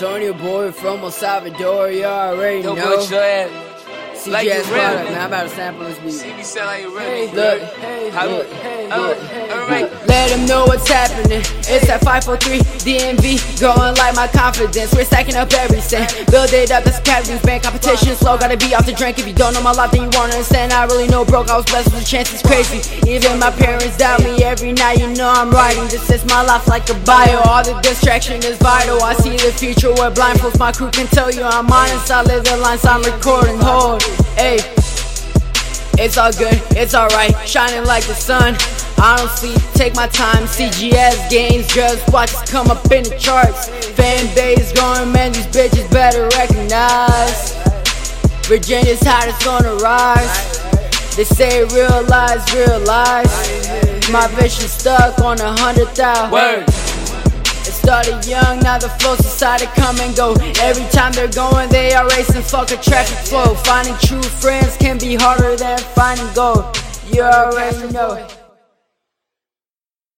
Antonio boy from El Salvador, you already Yo, know. put your ass. CGS like product, nigga. man. I'm about to sample this beat. See me sound like you Hey, ready. look, hey, look, look, hey, look, hey, alright. Let them know what's happening. It's that 543 DMV, growing like my confidence. We're stacking up everything. Build it up, that's Captain's Bank. Competition slow, gotta be off the drink. If you don't know my life, then you won't understand. I really know broke, I was blessed with the chance, it's crazy. Even my parents doubt me every night. You know I'm writing. This is my life like a bio. All the distraction is vital. I see the future with blindfolds. My crew can tell you I'm honest. I live the lines I'm recording. Hold, hey. It's all good, it's alright, shining like the sun. I don't sleep, take my time. CGS games, just watch us come up in the charts. Fan base going, man, these bitches better recognize. Virginia's hottest gonna rise. They say real lies, real lies. My vision stuck on a hundred thousand. Word. It started young, now the flows decided come and go. Every time they're going, they are racing, fuck a traffic flow. Finding true friends can be harder than finding gold. You already know.